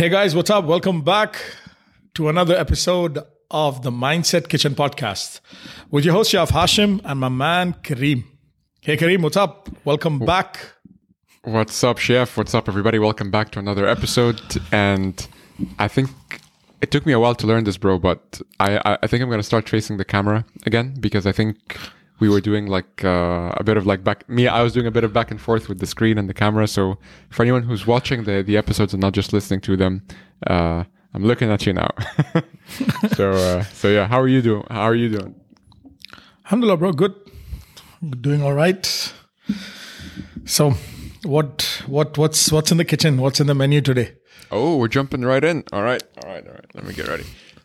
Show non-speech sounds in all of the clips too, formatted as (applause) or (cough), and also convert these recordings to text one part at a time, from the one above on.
Hey guys, what's up? Welcome back to another episode of the Mindset Kitchen podcast with your host, Chef Hashim, and my man, Kareem. Hey Kareem, what's up? Welcome back. What's up, Chef? What's up, everybody? Welcome back to another episode. And I think it took me a while to learn this, bro, but I, I think I'm going to start tracing the camera again because I think we were doing like uh, a bit of like back me i was doing a bit of back and forth with the screen and the camera. So for anyone who's watching the the episodes and not just listening to them uh, i'm looking at you now. (laughs) So uh, so yeah how are you doing? How are you doing? Alhamdulillah bro good. Doing all right. So what what what's what's in the kitchen? What's in the menu today? Oh we're jumping right in. All right all right all right. Let me get ready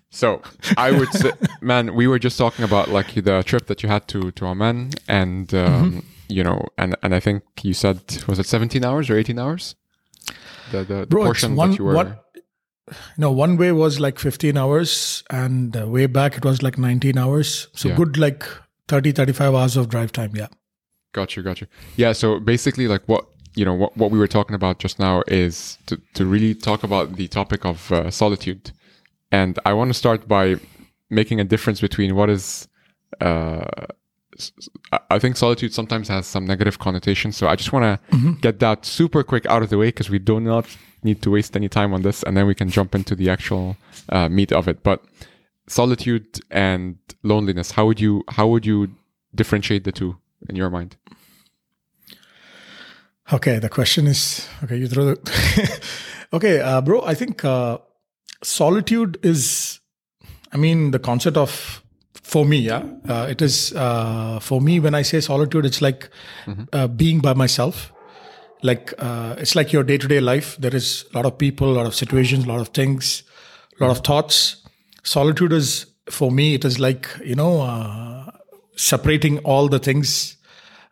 so I would say, (laughs) man, we were just talking about like the trip that you had to to Oman, and um, mm-hmm. you know, and and I think you said was it 17 hours or 18 hours? The the, the Bro, portion one, that you were. One, no, one way was like 15 hours, and uh, way back it was like 19 hours. So yeah. good, like 30, 35 hours of drive time. Yeah. Got you, got you. Yeah. So basically, like what you know, what what we were talking about just now is to to really talk about the topic of uh, solitude and I want to start by making a difference between what is. Uh, I think solitude sometimes has some negative connotation. So I just want to mm-hmm. get that super quick out of the way because we do not need to waste any time on this, and then we can jump into the actual uh, meat of it. But solitude and loneliness, how would you how would you differentiate the two in your mind? Okay, the question is okay. You throw the (laughs) okay, uh, bro. I think uh, solitude is, I mean, the concept of for me, yeah, uh, it is uh, for me. When I say solitude, it's like mm-hmm. uh, being by myself. Like uh, it's like your day to day life. There is a lot of people, a lot of situations, a lot of things, a lot of thoughts. Solitude is for me. It is like you know uh, separating all the things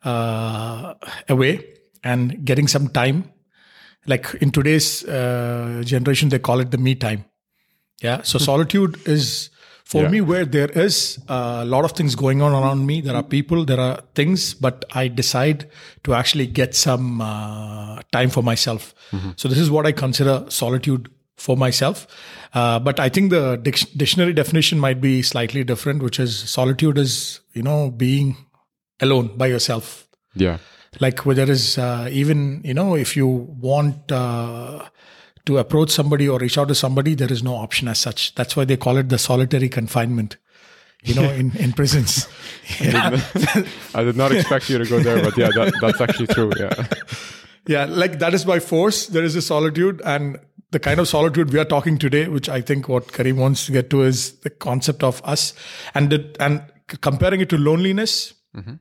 uh, away and getting some time. Like in today's generation, they call it the me time yeah. So solitude is for yeah. me where there is a lot of things going on around me. There are people, there are things, but I decide to actually get some uh, time for myself. Mm-hmm. So this is what I consider solitude for myself. Uh, but I think the dic- dictionary definition might be slightly different, which is solitude is, you know, being alone by yourself. Yeah. Like where there is uh, even, you know, if you want, uh, to approach somebody or reach out to somebody, there is no option as such. That's why they call it the solitary confinement. You know, in, in prisons. Yeah. (laughs) I, did not, I, did not, expect you to go there, but yeah, that, that's actually true. Yeah. (laughs) Yeah, like that is by force. There is a solitude, and the kind of solitude we are talking today, which I think what Kareem wants to get to is the concept of us, and the, and comparing it to loneliness. Mm-hmm.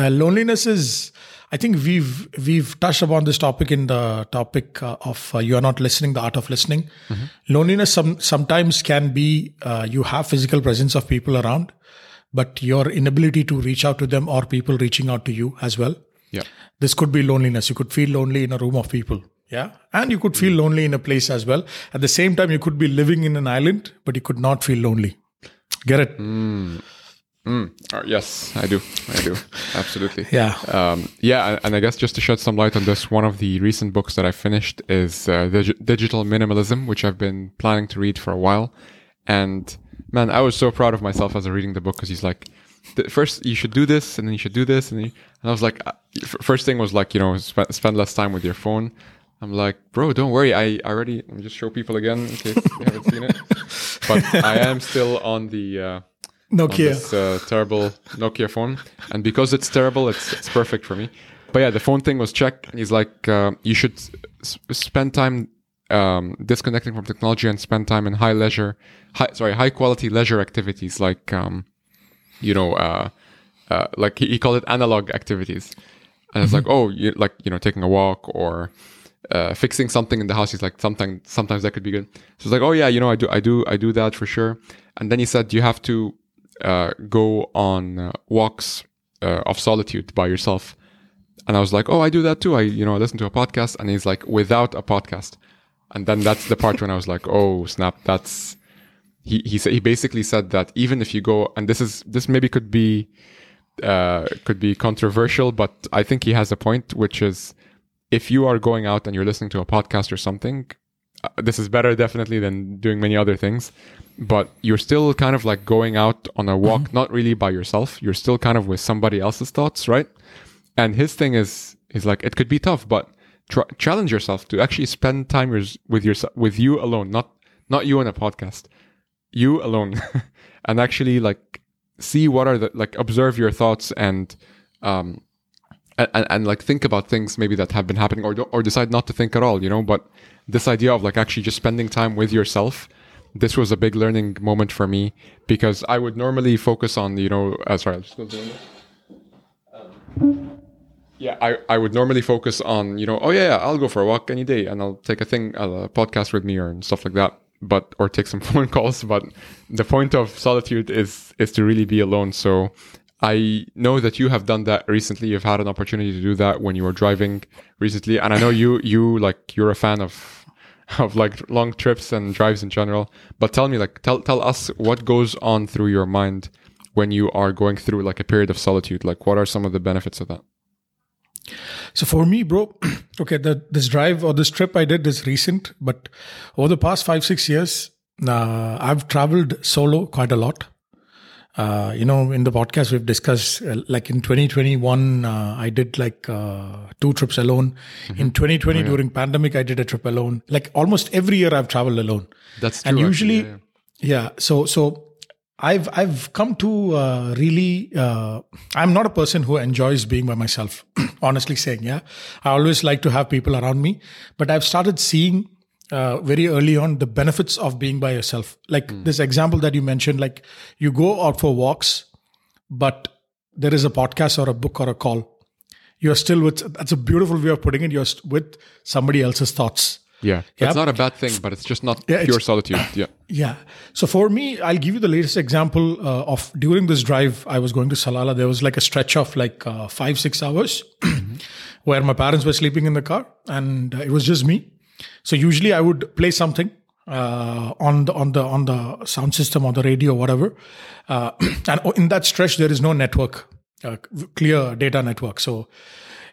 Uh, loneliness is I think we've we've touched upon this topic in the topic uh, of uh, you are not listening, the art of listening. Mm-hmm. Loneliness some, sometimes can be uh, you have physical presence of people around, but your inability to reach out to them or people reaching out to you as well. Yeah, this could be loneliness. You could feel lonely in a room of people. Yeah, and you could feel mm. lonely in a place as well. At the same time, you could be living in an island, but you could not feel lonely. Get it? Mm. Mm. Uh, yes, I do. I do. Absolutely. (laughs) yeah. Um, yeah. And I guess just to shed some light on this, one of the recent books that I finished is uh, Digital Minimalism, which I've been planning to read for a while. And man, I was so proud of myself as I reading the book because he's like, first you should do this and then you should do this. And, he, and I was like, uh, first thing was like, you know, spend, spend less time with your phone. I'm like, bro, don't worry. I already, let me just show people again in case you haven't seen it. (laughs) But I am still on the, uh, Nokia. this uh, terrible Nokia phone, and because it's terrible, it's it's perfect for me. But yeah, the phone thing was check. He's like, uh, you should s- spend time um, disconnecting from technology and spend time in high leisure, high, sorry, high quality leisure activities like, um, you know, uh, uh, like he, he, called it analog activities. And it's mm-hmm. like, oh, you, like you know, taking a walk or uh, fixing something in the house. He's like, sometimes sometimes that could be good. So it's like, oh yeah, you know, I do, I do, I do that for sure. And then he said, you have to uh, go on uh, walks uh, of solitude by yourself. And I was like, oh, I do that too. I, you know, I listen to a podcast. And he's like, without a podcast. And then that's the part when I was like, oh, snap. That's, he, he said, he basically said that even if you go, and this is, this maybe could be, uh, could be controversial, but I think he has a point, which is if you are going out and you're listening to a podcast or something, this is better definitely than doing many other things. But you're still kind of like going out on a walk, not really by yourself. You're still kind of with somebody else's thoughts, right? And his thing is, is like it could be tough, but tr- challenge yourself to actually spend time with yourself, with you alone, not not you on a podcast, you alone, (laughs) and actually like see what are the like observe your thoughts and um and, and, like think about things maybe that have been happening or or decide not to think at all you know? But this idea of like actually just spending time with yourself this was a big learning moment for me because i would normally focus on you know uh, sorry i'll just close the window yeah I, I would normally focus on you know oh yeah, yeah i'll go for a walk any day and i'll take a thing a podcast with me or and stuff like that but or take some (laughs) phone calls but the point of solitude is is to really be alone. So i know that you have done that recently. You've had an opportunity to do that when you were driving recently. And i know you you like you're a fan of of like long trips and drives in general. But tell me like tell tell us what goes on through your mind when you are going through like a period of solitude. Like what are some of the benefits of that? So for me, bro, (clears throat) okay, the, this drive or this trip I did is recent, but over the past five, six years, uh, I've traveled solo quite a lot. Uh, you know, in the podcast, we've discussed uh, like in 2021, uh, I did like uh, two trips alone. In 2020, during pandemic, I did a trip alone. Like almost every year, I've traveled alone. that's and true, actually, usually, yeah, yeah. yeah. So so I've I've come to uh, really. Uh, I'm not a person who enjoys being by myself. (clears throat) honestly saying, yeah, I always like to have people around me, but I've started seeing. Uh, very early on, the benefits of being by yourself. Like this example that you mentioned, like you go out for walks, but there is a podcast or a book or a call. You're still with, that's a beautiful way of putting it. You're with somebody else's thoughts. Yeah, that's Yep. not a bad thing, but it's just not Yeah, pure solitude. Yeah, Yeah. So for me, I'll give you the latest example uh, of during this drive. I was going to Salala. There was like a stretch of like uh, five, six hours (clears throat) where my parents were sleeping in the car and uh, it was just me. So usually I would play something uh, on the on the on the sound system or the radio, whatever. Uh, (clears throat) and in that stretch, there is no network, uh, clear data network. So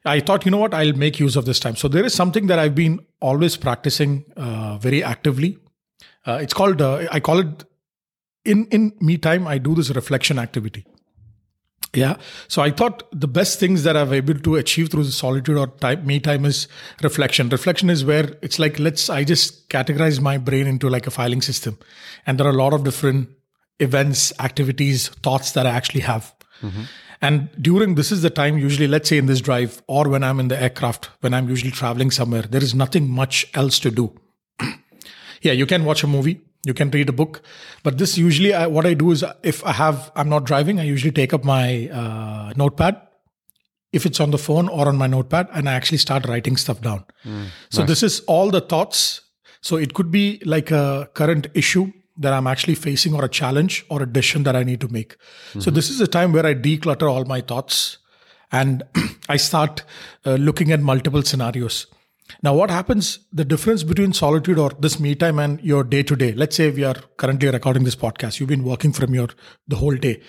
I thought, you know what, I'll make use of this time. So there is something that I've been always practicing uh, very actively. Uh, it's called, uh, I call it in in me time. I do this reflection activity. Yeah. So I thought the best things that I've able to achieve through the solitude or time, me time is reflection. Reflection is where it's like, let's, I just categorize my brain into like a filing system. And there are a lot of different events, activities, thoughts that I actually have. Mm-hmm. And during this is the time, usually, let's say in this drive or when I'm in the aircraft, when I'm usually traveling somewhere, there is nothing much else to do. (clears throat) yeah, you can watch a movie, you can read a book, but this usually I, what I do is if I have, I'm not driving, I usually take up my uh, notepad. If it's on the phone or on my notepad, and I actually start writing stuff down. so this is all the thoughts. So it could be like a current issue that I'm actually facing or a challenge or a decision that I need to make. So this is a time where I declutter all my thoughts and (clears throat) I start uh, looking at multiple scenarios. Now, what happens? The difference between solitude or this me time and your day to day. Let's say we are currently recording this podcast. You've been working from your the whole day,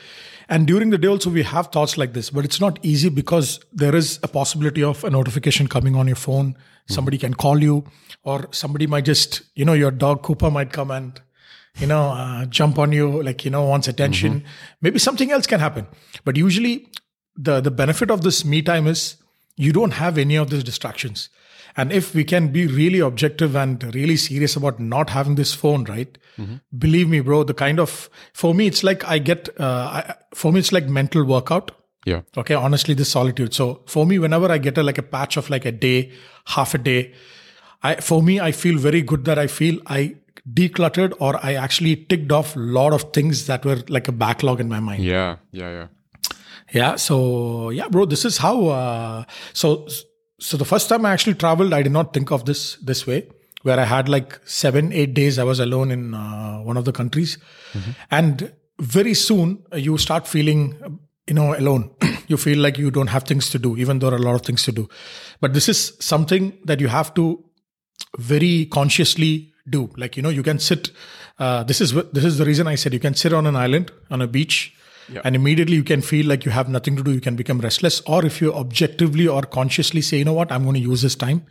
and during the day also we have thoughts like this. But it's not easy because there is a possibility of a notification coming on your phone. Somebody can call you, or somebody might just you know your dog Cooper might come and you know uh, jump on you like you know wants attention. Maybe something else can happen. But usually the the benefit of this me time is you don't have any of these distractions and if we can be really objective and really serious about not having this phone right believe me bro the kind of for me it's like i get uh, I, for me it's like mental workout yeah, okay honestly this solitude so for me whenever i get a like a patch of like a day half a day i for me i feel very good that i feel i decluttered or i actually ticked off a lot of things that were like a backlog in my mind yeah, yeah, yeah. yeah. So yeah, bro, this is how. Uh, so so the first time I actually traveled, I did not think of this this way. Where I had like seven, eight days, I was alone in uh, one of the countries, and very soon uh, you start feeling, you know, alone. (clears throat) you feel like you don't have things to do, even though there are a lot of things to do. But this is something that you have to very consciously do. Like you know, you can sit. Uh, this is this is the reason I said you can sit on an island on a beach, and immediately you can feel like you have nothing to do. You can become restless, or if you objectively or consciously say, you know what, I'm going to use this time.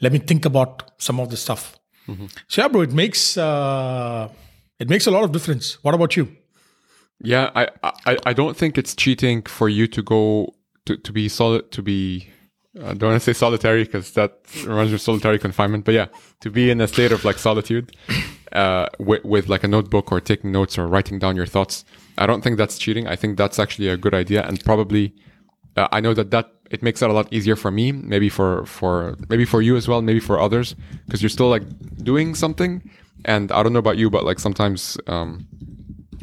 Let me think about some of the stuff. So yeah, bro, it makes uh, it makes a lot of difference. What about you? Yeah, I, I, I don't think it's cheating for you to go to, to be solid to be I don't want to say solitary because that reminds me of solitary confinement, but yeah, to be in a state of like solitude, uh, with, with like a notebook or taking notes or writing down your thoughts. I don't think that's cheating. I think that's actually a good idea and probably, uh, I know that that it makes it a lot easier for me, maybe for, for, maybe for you as well, maybe for others, because you're still like doing something. And I don't know about you, but like sometimes, um,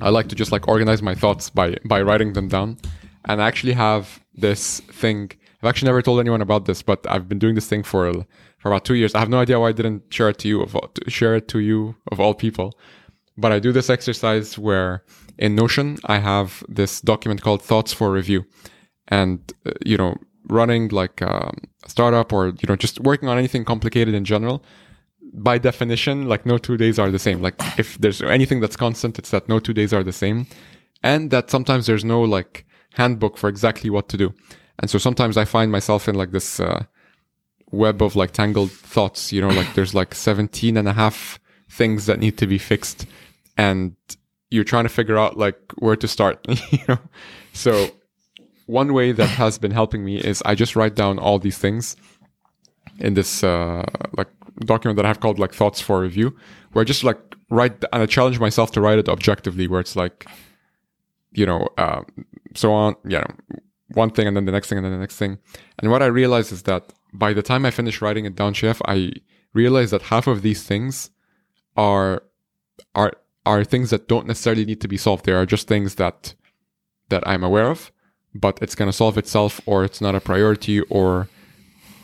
I like to just like organize my thoughts by, by writing them down and I actually have this thing I've actually never told anyone about this, but I've been doing this thing for for about two years. I have no idea why I didn't share it to you of all, share it to you of all people. But I do this exercise where in Notion I have this document called Thoughts for Review, and uh, you know running like um, a startup or you know just working on anything complicated in general. By definition, like no two days are the same. Like if there's anything that's constant, it's that no two days are the same, and that sometimes there's no like handbook for exactly what to do. And so sometimes I find myself in like this uh, web of like tangled thoughts, you know, like there's like 17 and a half things that need to be fixed and you're trying to figure out like where to start, (laughs) you know? So one way that has been helping me is I just write down all these things in this uh, like document that I have called like thoughts for review, where I just like write and I challenge myself to write it objectively, where it's like, you know, uh, so on, you know, one thing and then the next thing and then the next thing. And what I realize is that by the time I finish writing it down, chef, I realized that half of these things are are are things that don't necessarily need to be solved. They are just things that that I'm aware of, but it's gonna solve itself, or it's not a priority, or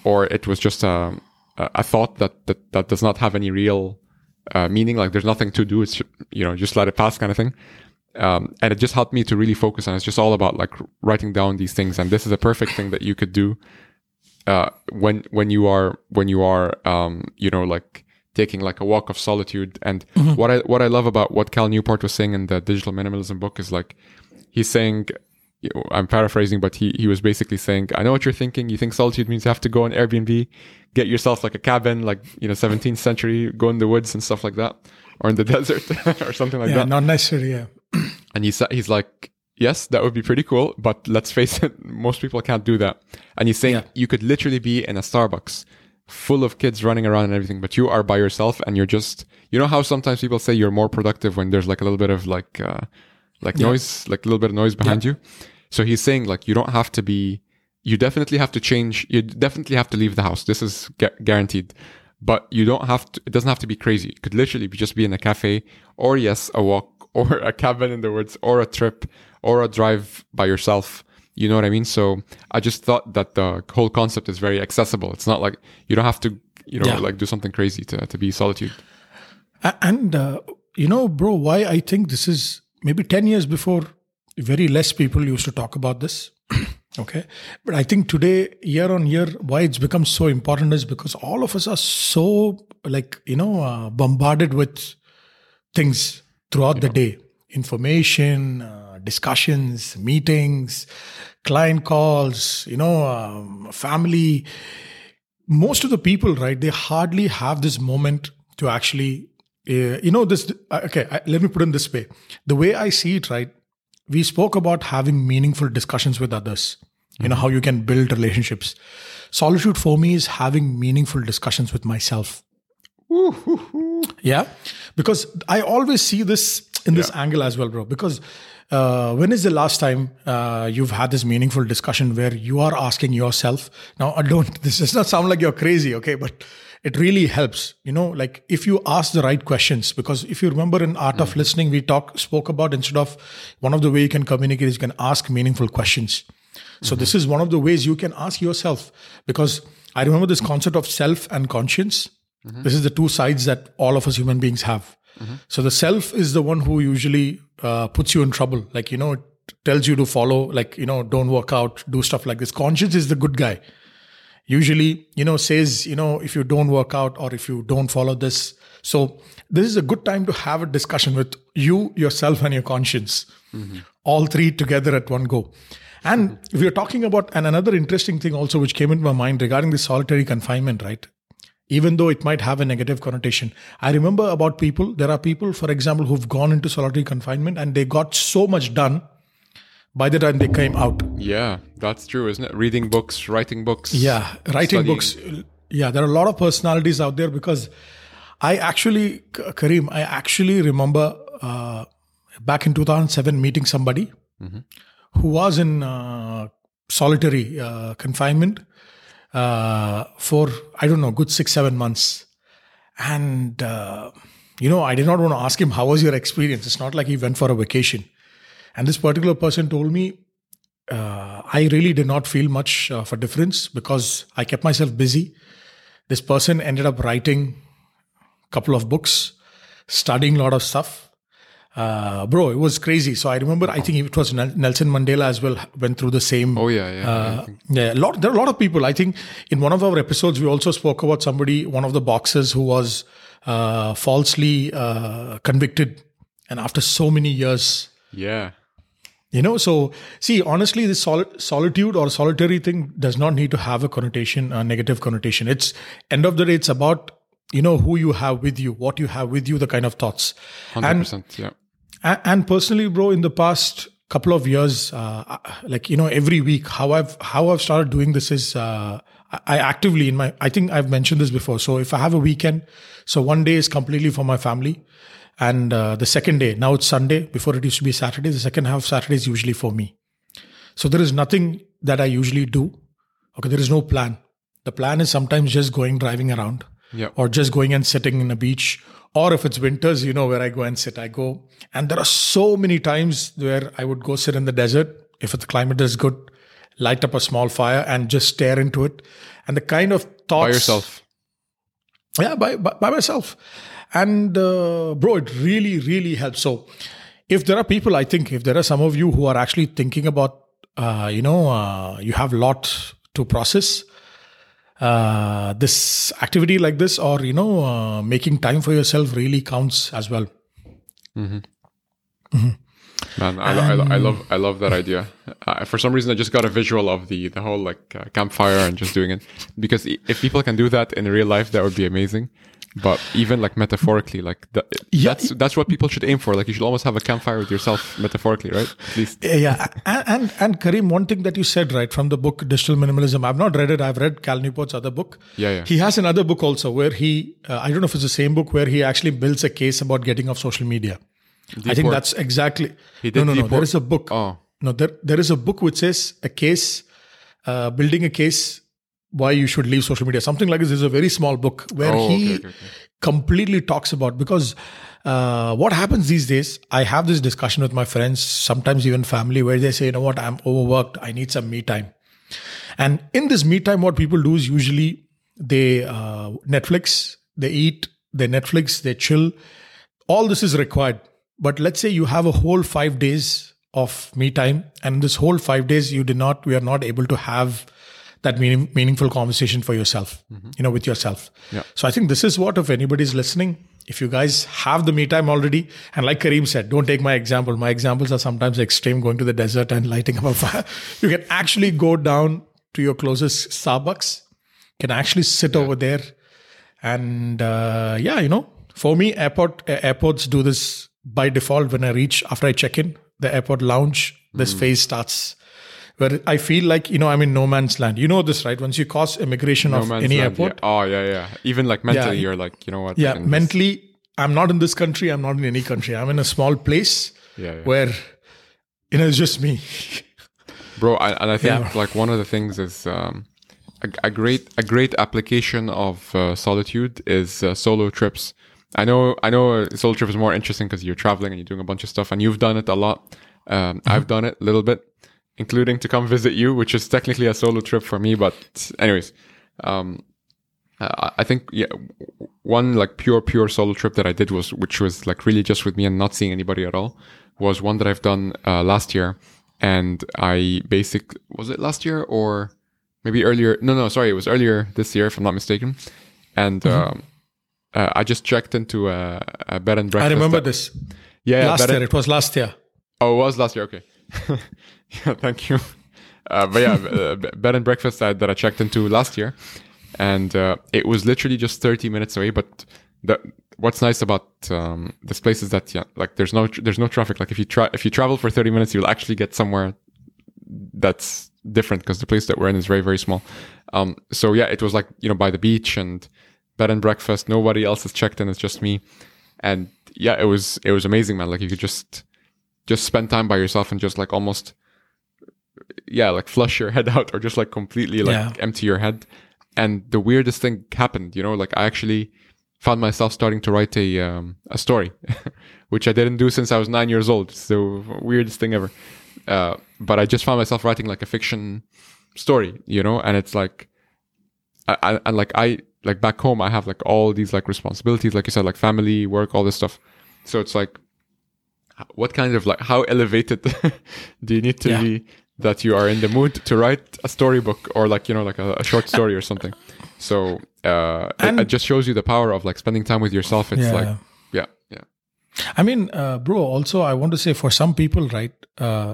or it was just a a thought that that that does not have any real uh, meaning. Like there's nothing to do. It's you know just let it pass kind of thing um, and it just helped me to really focus on. It's just all about like writing down these things, and this is a perfect thing that you could do uh, when when you are when you are um, you know like taking like a walk of solitude. And mm-hmm. what I what I love about what Cal Newport was saying in the Digital Minimalism book is like he's saying. I'm paraphrasing, but he, he was basically saying, I know what you're thinking. You think solitude means you have to go on Airbnb, get yourself like a cabin, like, you know, 17th century, go in the woods and stuff like that, or in the (laughs) desert (laughs) or something like yeah, that. Not necessarily, yeah and he's he's like, yes, that would be pretty cool, but let's face it, (laughs) most people can't do that. And he's saying yeah. you could literally be in a Starbucks full of kids running around and everything, but you are by yourself and you're just, you know how sometimes people say you're more productive when there's like a little bit of like, uh, like yeah. noise, like a little bit of noise behind yeah. you. So he's saying like you don't have to be, you definitely have to change, you definitely have to leave the house. This is gu- guaranteed. But you don't have to, it doesn't have to be crazy. It could literally be just be in a cafe or yes, a walk (laughs) or a cabin in the woods or a trip or a drive by yourself. You know what I mean? So I just thought that the whole concept is very accessible. It's not like you don't have to, you know, yeah. like do something crazy to, to be solitude. And, uh, you know, bro, why I think this is maybe 10 years before, very less people used to talk about this. (clears throat) okay. But I think today, year on year, why it's become so important is because all of us are so, like, you know, uh, bombarded with things throughout yeah. the day information, uh, discussions, meetings, client calls, you know, um, family. Most of the people, right, they hardly have this moment to actually, uh, you know, this. Okay, I, let me put it in this way. The way I see it, right, we spoke about having meaningful discussions with others. You know, mm-hmm. how you can build relationships. Solitude for me is having meaningful discussions with myself. Yeah, because I always see this in this yeah. angle as well, bro. Because uh, when is the last time uh, you've had this meaningful discussion where you are asking yourself? Now, I don't. (laughs) This does not sound like you're crazy, okay? But it really helps, you know. Like if you ask the right questions, because if you remember in Art mm. of Listening, we talk spoke about instead of one of the way you can communicate is you can ask meaningful questions. So mm-hmm. this is one of the ways you can ask yourself because I remember this concept of self and conscience Mm-hmm. This is the two sides that all of us human beings have. So the self is the one who usually uh, puts you in trouble. Like, you know, it tells you to follow, like, you know, don't work out, do stuff like this. Conscience is the good guy. Usually, you know, says, you know, if you don't work out or if you don't follow this. So this is a good time to have a discussion with you, yourself, and your conscience. Mm-hmm. All three together at one go. And we are talking about, and another interesting thing also, which came into my mind regarding the solitary confinement, right? Even though it might have a negative connotation. I remember about people, there are people, for example, who've gone into solitary confinement and they got so much done by the time they came out. Yeah, that's true, isn't it? Reading books, writing books. Yeah, writing studying. books. Yeah, there are a lot of personalities out there because I actually, Kareem, I actually remember uh, back in 2007 meeting somebody who was in uh, solitary uh, confinement uh, for, I don't know, good six, seven months. And, uh, you know, I did not want to ask him, how was your experience? It's not like he went for a vacation. And this particular person told me, uh, I really did not feel much of a difference because I kept myself busy. This person ended up writing a couple of books, studying a lot of stuff. Uh, bro, it was crazy. So I remember, I think it was Nelson Mandela as well went through the same. Oh yeah, yeah. Uh, yeah, a lot. There are a lot of people. I think in one of our episodes we also spoke about somebody, one of the boxers who was uh, falsely uh, convicted, and after so many years, yeah. you know. So see, honestly, this soli- solitude or solitary thing does not need to have a connotation, a negative connotation. It's end of the day, it's about you know who you have with you, what you have with you, the kind of thoughts. Hundred percent. Yeah. A- and personally bro in the past couple of years uh, like you know every week how i've how i've started doing this is uh, I- actively in my i think i've mentioned this before. So if i have a weekend so one day is completely for my family and uh, the second day now it's sunday before it used to be saturday the second half saturday is usually for me. So there is nothing that i usually do. Okay there is no plan. The plan is sometimes just going driving around Yeah. or just going and sitting in a beach. Or if it's winters you know where i go and sit i go. And there are so many times where i would go sit in the desert. If the climate is good light up a small fire and just stare into it. And the kind of thoughts By yourself. yeah by, by, by myself. And uh, bro it really really helps. So if there are people i think if there are some of you who are actually thinking about uh, you know uh, you have a lot to process uh, this activity like this or you know uh, making time for yourself really counts as well Man, I, I, I love I love that idea. Uh, for some reason, I just got a visual of the the whole like uh, campfire and just doing it. Because if people can do that in real life, that would be amazing. But even like metaphorically, like that, Yeah. that's that's what people should aim for. Like you should almost have a campfire with yourself, metaphorically, right? At least. Yeah, yeah. And, and and Kareem, one thing that you said right from the book Digital Minimalism. I've not read it. I've read Cal Newport's other book. Yeah, yeah. He has another book also where he, uh, I don't know if it's the same book where he actually builds a case about getting off social media. I think work. that's exactly. He no, did no, no. deep There work. a book. Oh, No, there there is a book which says a case, uh, building a case why you should leave social media. Something like this is a very small book where Oh, he okay, okay, okay. completely talks about because uh, what happens these days. I have this discussion with my friends, sometimes even family, where they say, you know what, I'm overworked. I need some me time. And in this me time, what people do is usually they uh, Netflix, they eat, they Netflix, they chill. All this is required. But let's say you have a whole five days of me time, and this whole five days you did not, we are not able to have that meaning, meaningful conversation for yourself, you know, with yourself. Yeah. So I think this is what, if anybody's listening, if you guys have the me time already, and like Kareem said, don't take my example. My examples are sometimes extreme, going to the desert and lighting up a fire. (laughs) You can actually go down to your closest Starbucks, can actually sit over there, and uh, yeah, you know, for me, airport uh, airports do this by default. When I reach after I check in, the airport lounge, this phase starts. Where I feel like you know I'm in no man's land. You know this, right? Once you cross immigration no of any land, airport, Yeah. Oh yeah, yeah. Even like mentally, Yeah. you're like, you know what? Yeah can just- mentally i'm not in this country i'm not in any country i'm in a small place Yeah, yeah. where you know it's just me (laughs) bro I, and i think like one of the things is um, a, a great a great application of uh, solitude is uh, solo trips i know i know solo trip is more interesting because you're traveling and you're doing a bunch of stuff and you've done it a lot um, i've done it a little bit including to come visit you which is technically a solo trip for me but anyways um, I think yeah, one like pure pure solo trip that I did was which was like really just with me and not seeing anybody at all was one that I've done uh, last year, and I basic was it last year or maybe earlier? No, no, sorry, it was earlier this year if I'm not mistaken, and um, uh, I just checked into a, a bed and breakfast. i remember that- this Yeah, last year it was last year Oh, it was last year. Okay. (laughs) yeah, thank you. Uh, but yeah, uh, bed and breakfast that, that I checked into last year, and uh, it was literally just 30 minutes away. But the, what's nice about um, this place is that yeah, like there's no there's no traffic. Like if you try if you travel for 30 minutes, you'll actually get somewhere that's different because the place that we're in is very very small. Um, so yeah, it was like you know by the beach and bed and breakfast. Nobody else has checked in. It's just me, and yeah, it was it was amazing, man. Like you could just just spend time by yourself and just like almost yeah like flush your (laughs) head out or just like completely like Yeah. empty your head. And the weirdest thing happened you know like i actually found myself starting to write a um, a story (laughs) which i didn't do since i was nine years old. It's the weirdest thing ever. Uh, but i just found myself writing like a fiction story you know and it's like I, I, and like i like back home i have like all these like responsibilities like you said like family work all this stuff. So it's like what kind of like how elevated (laughs) do you need to Yeah. be that you are in the mood to write a storybook or like you know like a, a short story or something so uh it, it just shows you the power of like spending time with yourself it's Yeah. like yeah yeah I mean, uh, bro, also, I want to say for some people, right? Uh,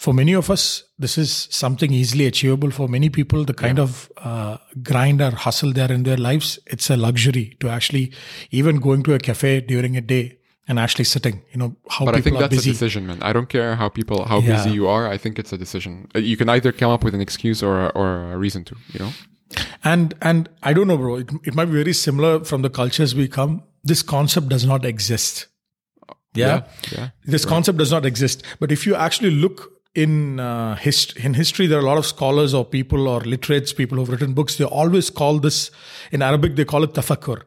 for many of us, this is something easily achievable. For many people, the kind of uh, grind or hustle there in their lives, it's a luxury to actually even going to a cafe during a day and actually sitting. You know, how but i think that's busy. a decision man i don't care how people how Yeah. busy you are i think it's a decision Uh, you can either come up with an excuse or a, or a reason to you know And and I don't know, bro. It, it might be very similar from the cultures we come. This concept does not exist. Yeah, yeah this concept does not exist. But if you actually look in uh, hist- in history, there are a lot of scholars or people or literates, people who've written books. They always call this in Arabic. They call it tafakkur.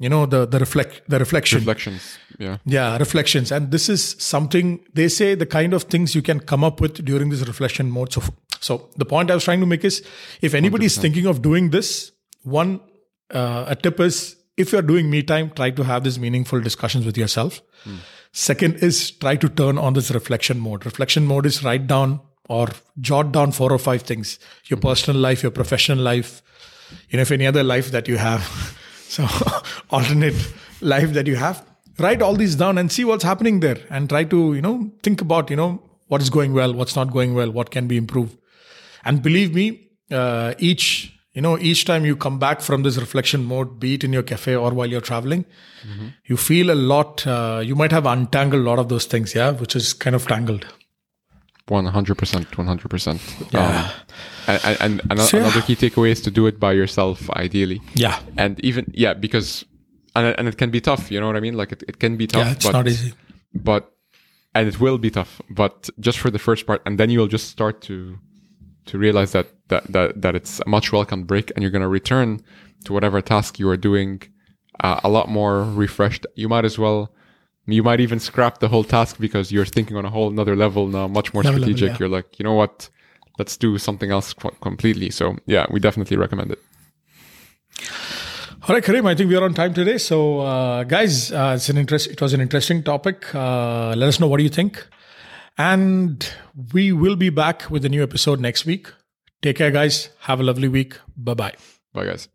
You know, the the reflect the reflection. reflections yeah Yeah, reflections. And this is something they say the kind of things you can come up with during this reflection mode. So, so the point I was trying to make is if anybody is thinking of doing this, one, uh, a tip is if you're doing me time, try to have these meaningful discussions with yourself. Second is try to turn on this reflection mode. Reflection mode is write down or jot down four or five things your personal life, your professional life, you know, if any other life that you have. (laughs) So, (laughs) alternate life that you have, write all these down and see what's happening there and try to, you know, think about, you know, what is going well, what's not going well, what can be improved. And believe me, uh, each, you know, each time you come back from this reflection mode, be it in your cafe or while you're traveling, you feel a lot, uh, you might have untangled a lot of those things, yeah, which is kind of tangled. 100% 100% Yeah. um, and, and, and So, yeah. another key takeaway is to do it by yourself ideally Yeah. and even yeah because and, it- and it can be tough you know what i mean like it, it can be tough Yeah, it's but, not easy. but and it will be tough but just for the first part and then you'll just start to to realize that that that, that it's a much welcome break and you're going to return to whatever task you are doing uh, a lot more refreshed you might as well you might even scrap the whole task because you're thinking on a whole another level now much more Level, level, strategic yeah. you're like you know what let's do something else qu- completely so yeah we definitely recommend it All right, Kareem, I think we are on time today. So, uh, guys, uh, it's an interest. It was an interesting topic. Uh, let us know what do you think, and we will be back with a new episode next week. Take care, guys. Have a lovely week. Bye bye. bye guys